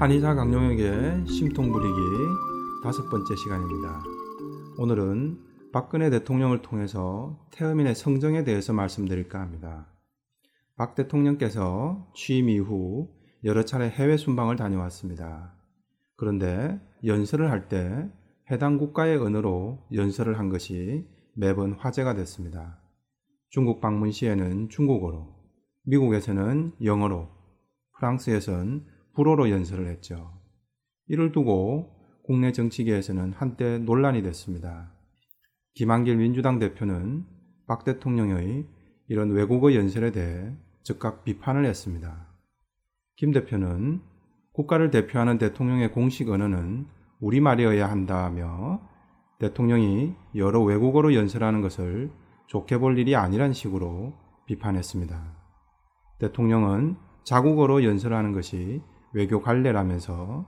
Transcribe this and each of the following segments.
한의사 강용혁의 심통 부리기 다섯 번째 시간입니다. 오늘은 박근혜 대통령을 통해서 태어민의 성정에 대해서 말씀드릴까 합니다. 박 대통령께서 취임 이후 여러 차례 해외 순방을 다녀왔습니다. 그런데 연설을 할 때 해당 국가의 언어로 연설을 한 것이 매번 화제가 됐습니다. 중국 방문 시에는 중국어로, 미국에서는 영어로, 프랑스에선 불어로 연설을 했죠. 이를 두고 국내 정치계에서는 한때 논란이 됐습니다. 김한길 민주당 대표는 박 대통령의 이런 외국어 연설에 대해 즉각 비판을 했습니다. 김 대표는 국가를 대표하는 대통령의 공식 언어는 우리말이어야 한다며 대통령이 여러 외국어로 연설하는 것을 좋게 볼 일이 아니란 식으로 비판했습니다. 대통령은 자국어로 연설하는 것이 외교 관례라면서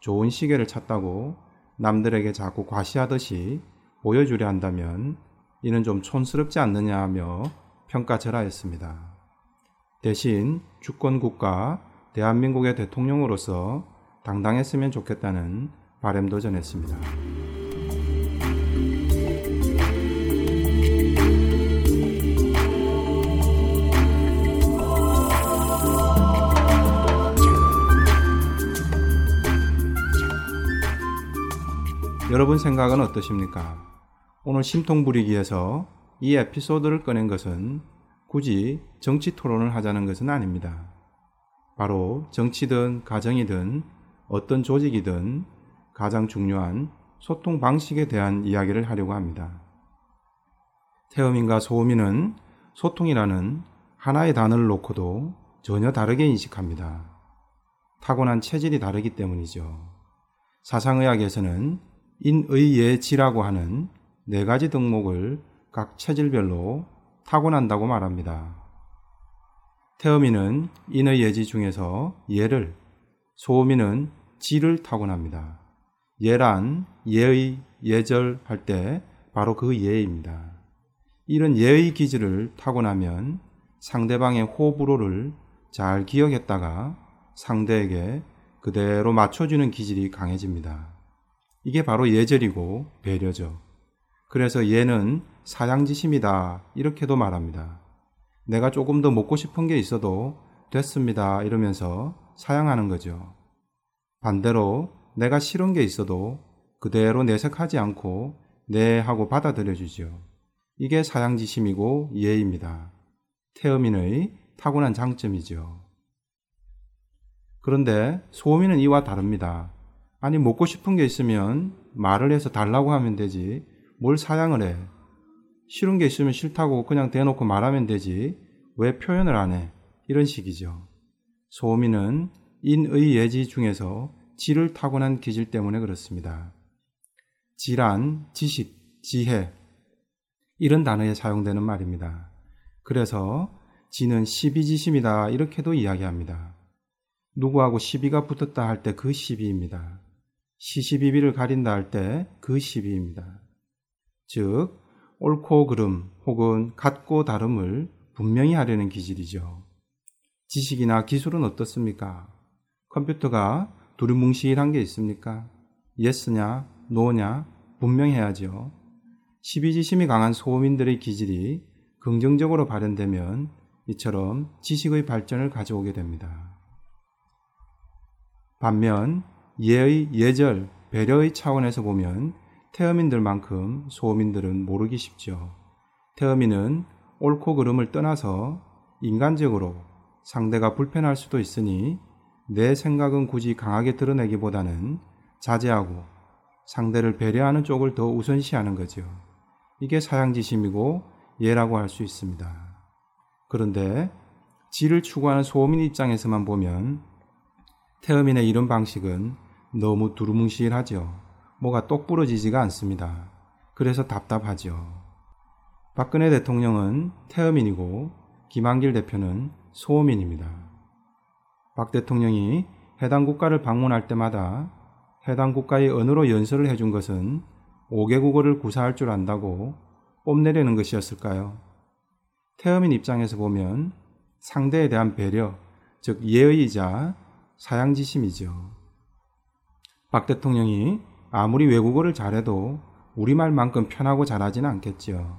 좋은 시계를 찾다고 남들에게 자꾸 과시하듯이 보여주려 한다면 이는 좀 촌스럽지 않느냐며 평가절하했습니다. 대신 주권국가 대한민국의 대통령으로서 당당했으면 좋겠다는 바램도 전했습니다. 여러분 생각은 어떠십니까? 오늘 심통부리기에서 이 에피소드를 꺼낸 것은 굳이 정치 토론을 하자는 것은 아닙니다. 바로 정치든 가정이든 어떤 조직이든 가장 중요한 소통 방식에 대한 이야기를 하려고 합니다. 태어민과 소음인은 소통이라는 하나의 단어를 놓고도 전혀 다르게 인식합니다. 타고난 체질이 다르기 때문이죠. 사상의학에서는 인의예지라고 하는 네 가지 덕목을 각 체질별로 타고난다고 말합니다. 태어미는 인의 예지 중에서 예를, 소음이는 지를 타고납니다. 예란 예의, 예절 할 때 바로 그 예입니다. 이런 예의 기질을 타고나면 상대방의 호불호를 잘 기억했다가 상대에게 그대로 맞춰주는 기질이 강해집니다. 이게 바로 예절이고 배려죠. 그래서 얘는 사양지심이다 이렇게도 말합니다. 내가 조금 더 먹고 싶은 게 있어도 됐습니다 이러면서 사양하는 거죠. 반대로 내가 싫은 게 있어도 그대로 내색하지 않고 네 하고 받아들여 주죠. 이게 사양지심이고 예입니다. 태어민의 타고난 장점이죠. 그런데 소음인은 이와 다릅니다. 아니 먹고 싶은 게 있으면 말을 해서 달라고 하면 되지 뭘 사양을 해. 싫은 게 있으면 싫다고 그냥 대놓고 말하면 되지 왜 표현을 안 해. 이런 식이죠. 소음인은 인의 예지 중에서 지를 타고난 기질 때문에 그렇습니다. 지란, 지식, 지혜 이런 단어에 사용되는 말입니다. 그래서 지는 시비지심이다 이렇게도 이야기합니다. 누구하고 시비가 붙었다 할 때 그 시비입니다. 시시비비를 가린다 할 때 그 시비입니다. 즉 옳고 그름 혹은 같고 다름을 분명히 하려는 기질이죠. 지식이나 기술은 어떻습니까? 컴퓨터가 두루뭉실한 게 있습니까? 예스냐, 노냐 분명해야죠. 시비지심이 강한 소민들의 기질이 긍정적으로 발현되면 이처럼 지식의 발전을 가져오게 됩니다. 반면 예의, 예절, 배려의 차원에서 보면 태어민들만큼 소민들은 모르기 쉽죠. 태어민은 옳고 그름을 떠나서 인간적으로 상대가 불편할 수도 있으니 내 생각은 굳이 강하게 드러내기보다는 자제하고 상대를 배려하는 쪽을 더 우선시하는 거죠. 이게 사양지심이고 예라고 할 수 있습니다. 그런데 지를 추구하는 소민 입장에서만 보면 태어민의 이런 방식은 너무 두루뭉실하죠. 뭐가 똑 부러지지가 않습니다. 그래서 답답하죠. 박근혜 대통령은 태어민이고 김한길 대표는 소민입니다. 박 대통령이 해당 국가를 방문할 때마다 해당 국가의 언어로 연설을 해준 것은 5개 국어를 구사할 줄 안다고 뽐내려는 것이었을까요? 태어민 입장에서 보면 상대에 대한 배려, 즉 예의이자 사양지심이죠. 박 대통령이 아무리 외국어를 잘해도 우리말만큼 편하고 잘하지는 않겠지요.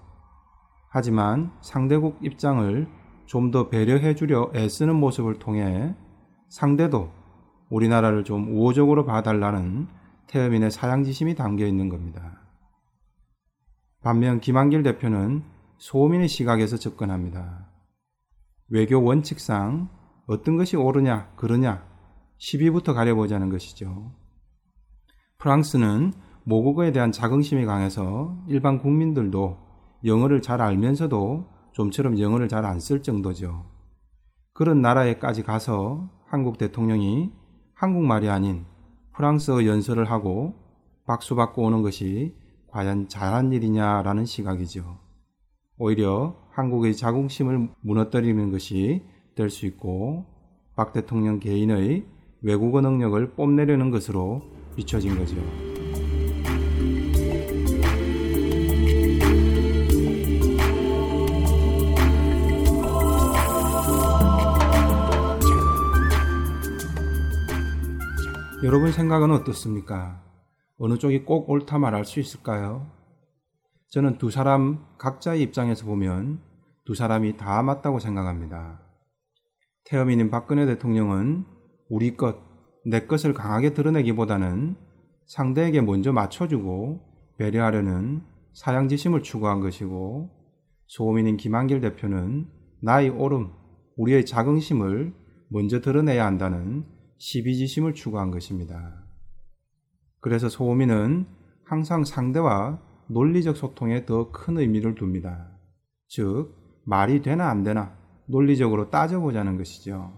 하지만 상대국 입장을 좀 더 배려해 주려 애쓰는 모습을 통해 상대도 우리나라를 좀 우호적으로 봐달라는 태어민의 사양지심이 담겨 있는 겁니다. 반면 김한길 대표는 소민의 시각에서 접근합니다. 외교 원칙상 어떤 것이 옳으냐, 그러냐, 시비부터 가려보자는 것이죠. 프랑스는 모국어에 대한 자긍심이 강해서 일반 국민들도 영어를 잘 알면서도 좀처럼 영어를 잘 안 쓸 정도죠. 그런 나라에까지 가서 한국 대통령이 한국말이 아닌 프랑스어 연설을 하고 박수 받고 오는 것이 과연 잘한 일이냐라는 시각이죠. 오히려 한국의 자긍심을 무너뜨리는 것이 될 수 있고 박 대통령 개인의 외국어 능력을 뽐내려는 것으로 비춰진 거죠. 여러분 생각은 어떻습니까? 어느 쪽이 꼭 옳다 말할 수 있을까요? 저는 두 사람 각자의 입장에서 보면 두 사람이 다 맞다고 생각합니다. 태어민인 박근혜 대통령은 우리 것, 내 것을 강하게 드러내기보다는 상대에게 먼저 맞춰주고 배려하려는 사양지심을 추구한 것이고 소민인 김한길 대표는 나의 오름, 우리의 자긍심을 먼저 드러내야 한다는 시비지심을 추구한 것입니다. 그래서 소민은 항상 상대와 논리적 소통에 더 큰 의미를 둡니다. 즉, 말이 되나 안 되나 논리적으로 따져보자는 것이죠.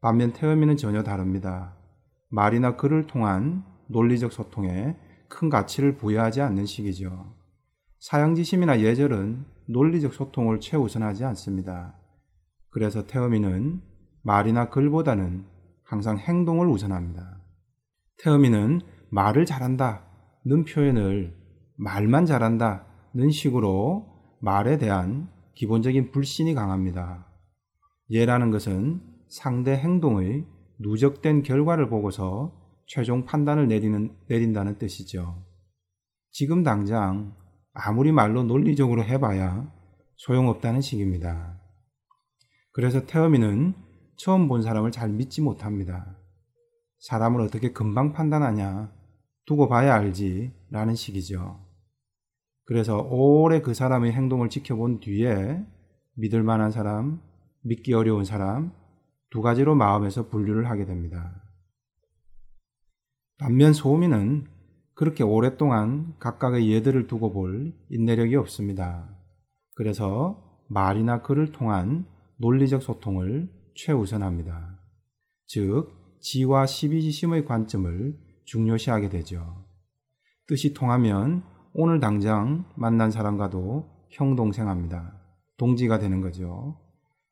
반면 태음이는 전혀 다릅니다. 말이나 글을 통한 논리적 소통에 큰 가치를 부여하지 않는 식이죠. 사양지심이나 예절은 논리적 소통을 최우선하지 않습니다. 그래서 태음이는 말이나 글보다는 항상 행동을 우선합니다. 태음이는 말을 잘한다 는 표현을 말만 잘한다 는 식으로 말에 대한 기본적인 불신이 강합니다. 예라는 것은 상대 행동의 누적된 결과를 보고서 최종 판단을 내리는, 내린다는 뜻이죠. 지금 당장 아무리 말로 논리적으로 해봐야 소용없다는 식입니다. 그래서 태어미는 처음 본 사람을 잘 믿지 못합니다. 사람을 어떻게 금방 판단하냐, 두고 봐야 알지, 라는 식이죠. 그래서 오래 그 사람의 행동을 지켜본 뒤에 믿을 만한 사람, 믿기 어려운 사람 두 가지로 마음에서 분류를 하게 됩니다. 반면 소민은 그렇게 오랫동안 각각의 예들을 두고 볼 인내력이 없습니다. 그래서 말이나 글을 통한 논리적 소통을 최우선합니다. 즉, 지와 시비지심의 관점을 중요시하게 되죠. 뜻이 통하면 오늘 당장 만난 사람과도 형동생합니다. 동지가 되는 거죠.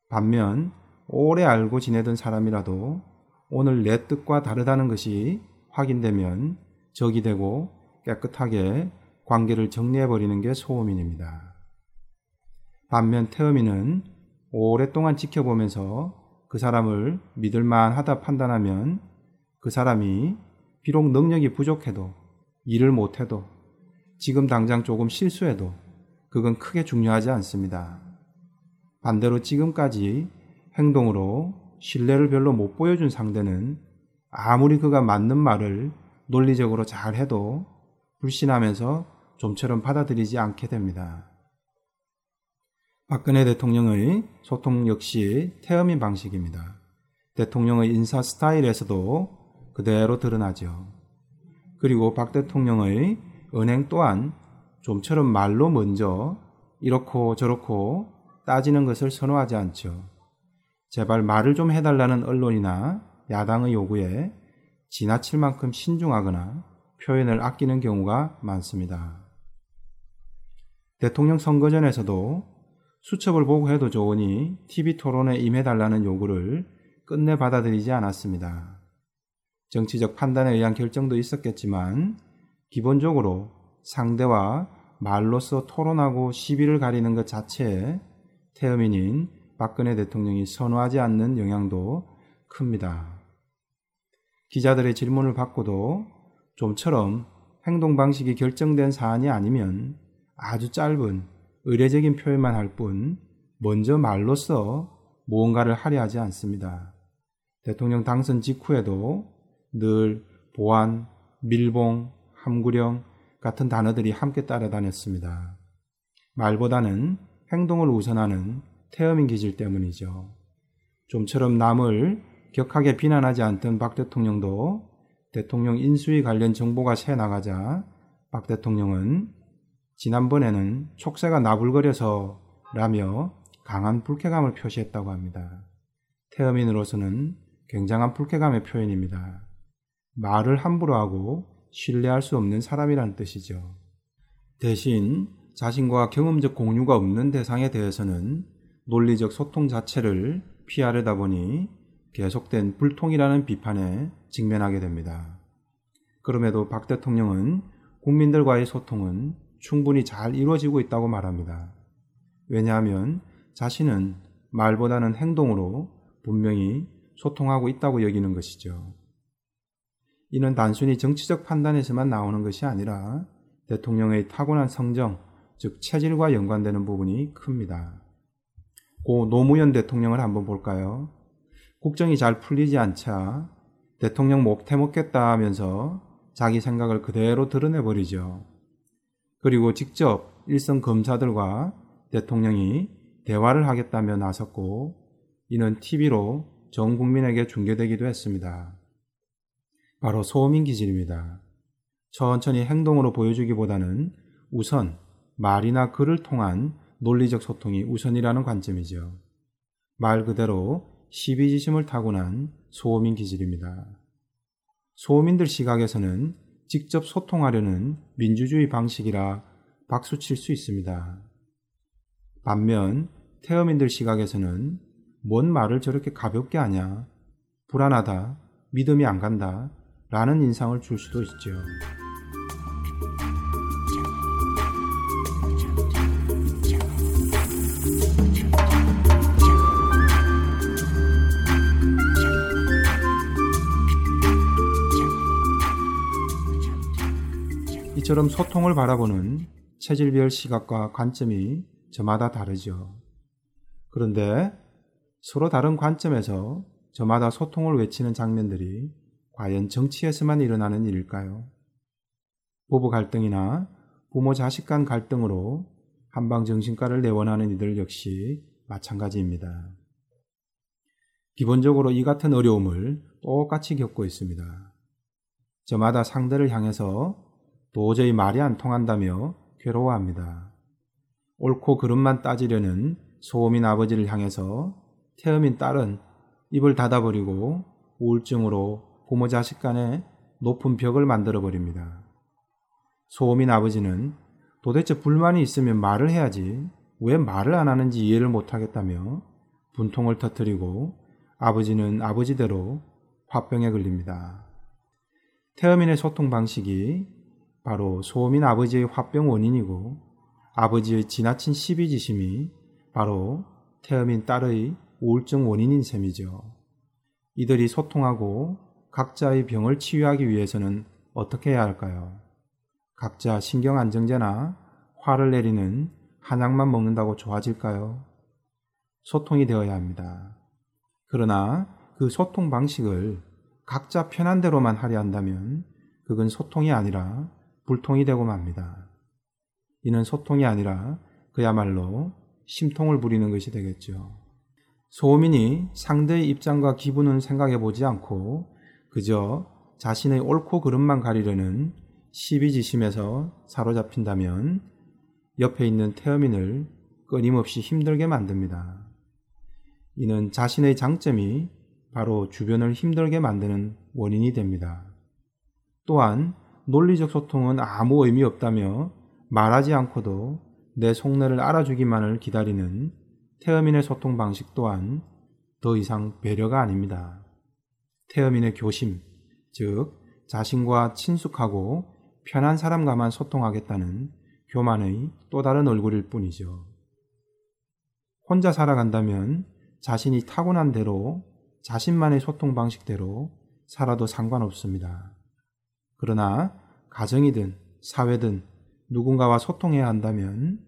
반면 오래 알고 지내던 사람이라도 오늘 내 뜻과 다르다는 것이 확인되면 적이 되고 깨끗하게 관계를 정리해버리는 게 소음인입니다. 반면 태음인은 오랫동안 지켜보면서 그 사람을 믿을만 하다 판단하면 그 사람이 비록 능력이 부족해도 일을 못해도 지금 당장 조금 실수해도 그건 크게 중요하지 않습니다. 반대로 지금까지 행동으로 신뢰를 별로 못 보여준 상대는 아무리 그가 맞는 말을 논리적으로 잘 해도 불신하면서 좀처럼 받아들이지 않게 됩니다. 박근혜 대통령의 소통 역시 태음인 방식입니다. 대통령의 인사 스타일에서도 그대로 드러나죠. 그리고 박 대통령의 은행 또한 좀처럼 말로 먼저 이렇고 저렇고 따지는 것을 선호하지 않죠. 제발 말을 좀 해달라는 언론이나 야당의 요구에 지나칠 만큼 신중하거나 표현을 아끼는 경우가 많습니다. 대통령 선거전에서도 수첩을 보고 해도 좋으니 TV 토론에 임해달라는 요구를 끝내 받아들이지 않았습니다. 정치적 판단에 의한 결정도 있었겠지만 기본적으로 상대와 말로써 토론하고 시비를 가리는 것 자체에 태음인인 박근혜 대통령이 선호하지 않는 영향도 큽니다. 기자들의 질문을 받고도 좀처럼 행동 방식이 결정된 사안이 아니면 아주 짧은 의례적인 표현만 할 뿐 먼저 말로써 무언가를 하려 하지 않습니다. 대통령 당선 직후에도 늘 보안, 밀봉, 함구령 같은 단어들이 함께 따라다녔습니다. 말보다는 행동을 우선하는 태음인 기질 때문이죠. 좀처럼 남을 격하게 비난하지 않던 박 대통령도 대통령 인수위 관련 정보가 새 나가자 박 대통령은 지난번에는 촉새가 나불거려서 라며 강한 불쾌감을 표시했다고 합니다. 태음인으로서는 굉장한 불쾌감의 표현입니다. 말을 함부로 하고 신뢰할 수 없는 사람이라는 뜻이죠. 대신 자신과 경험적 공유가 없는 대상에 대해서는 논리적 소통 자체를 피하려다 보니 계속된 불통이라는 비판에 직면하게 됩니다. 그럼에도 박 대통령은 국민들과의 소통은 충분히 잘 이루어지고 있다고 말합니다. 왜냐하면 자신은 말보다는 행동으로 분명히 소통하고 있다고 여기는 것이죠. 이는 단순히 정치적 판단에서만 나오는 것이 아니라 대통령의 타고난 성정, 즉 체질과 연관되는 부분이 큽니다. 고 노무현 대통령을 한번 볼까요? 국정이 잘 풀리지 않자 대통령 목 태 먹겠다 하면서 자기 생각을 그대로 드러내버리죠. 그리고 직접 일선 검사들과 대통령이 대화를 하겠다며 나섰고 이는 TV로 전 국민에게 중계되기도 했습니다. 바로 소민 기질입니다. 천천히 행동으로 보여주기보다는 우선 말이나 글을 통한 논리적 소통이 우선이라는 관점이죠. 말 그대로 시비지심을 타고난 소민 기질입니다. 소민들 시각에서는 직접 소통하려는 민주주의 방식이라 박수칠 수 있습니다. 반면 태어민들 시각에서는 뭔 말을 저렇게 가볍게 하냐, 불안하다, 믿음이 안 간다, 라는 인상을 줄 수도 있죠. 이처럼 소통을 바라보는 체질별 시각과 관점이 저마다 다르죠. 그런데 서로 다른 관점에서 저마다 소통을 외치는 장면들이 과연 정치에서만 일어나는 일일까요? 부부 갈등이나 부모 자식 간 갈등으로 한방 정신과를 내원하는 이들 역시 마찬가지입니다. 기본적으로 이 같은 어려움을 똑같이 겪고 있습니다. 저마다 상대를 향해서 도저히 말이 안 통한다며 괴로워합니다. 옳고 그름만 따지려는 소음인 아버지를 향해서 태음인 딸은 입을 닫아버리고 우울증으로 부모 자식 간에 높은 벽을 만들어 버립니다. 소음인 아버지는 도대체 불만이 있으면 말을 해야지 왜 말을 안 하는지 이해를 못 하겠다며 분통을 터뜨리고 아버지는 아버지대로 화병에 걸립니다. 태음인의 소통 방식이 바로 소민 아버지의 화병 원인이고 아버지의 지나친 시비지심이 바로 태음인 딸의 우울증 원인인 셈이죠. 이들이 소통하고 각자의 병을 치유하기 위해서는 어떻게 해야 할까요? 각자 신경 안정제나 화를 내리는 한약만 먹는다고 좋아질까요? 소통이 되어야 합니다. 그러나 그 소통 방식을 각자 편한 대로만 하려 한다면 그건 소통이 아니라 불통이 되고 맙니다. 이는 소통이 아니라 그야말로 심통을 부리는 것이 되겠죠. 소민이 상대의 입장과 기분을 생각해 보지 않고 그저 자신의 옳고 그름만 가리려는 시비지심에서 사로잡힌다면 옆에 있는 태어민을 끊임없이 힘들게 만듭니다. 이는 자신의 장점이 바로 주변을 힘들게 만드는 원인이 됩니다. 또한 논리적 소통은 아무 의미 없다며 말하지 않고도 내 속내를 알아주기만을 기다리는 태어민의 소통 방식 또한 더 이상 배려가 아닙니다. 태어민의 교심, 즉 자신과 친숙하고 편한 사람과만 소통하겠다는 교만의 또 다른 얼굴일 뿐이죠. 혼자 살아간다면 자신이 타고난 대로 자신만의 소통 방식대로 살아도 상관없습니다. 그러나 가정이든 사회든 누군가와 소통해야 한다면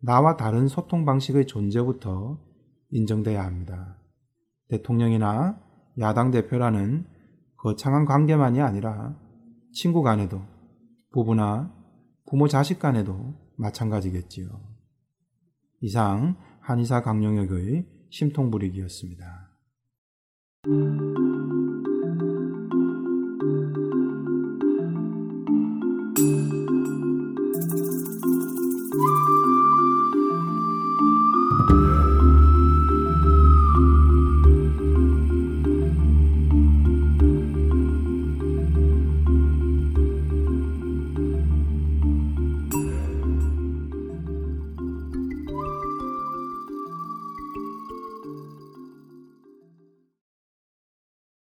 나와 다른 소통 방식의 존재부터 인정돼야 합니다. 대통령이나 야당 대표라는 거창한 관계만이 아니라 친구 간에도 부부나 부모 자식 간에도 마찬가지겠지요. 이상 한의사 강용혁의 심통부리기였습니다.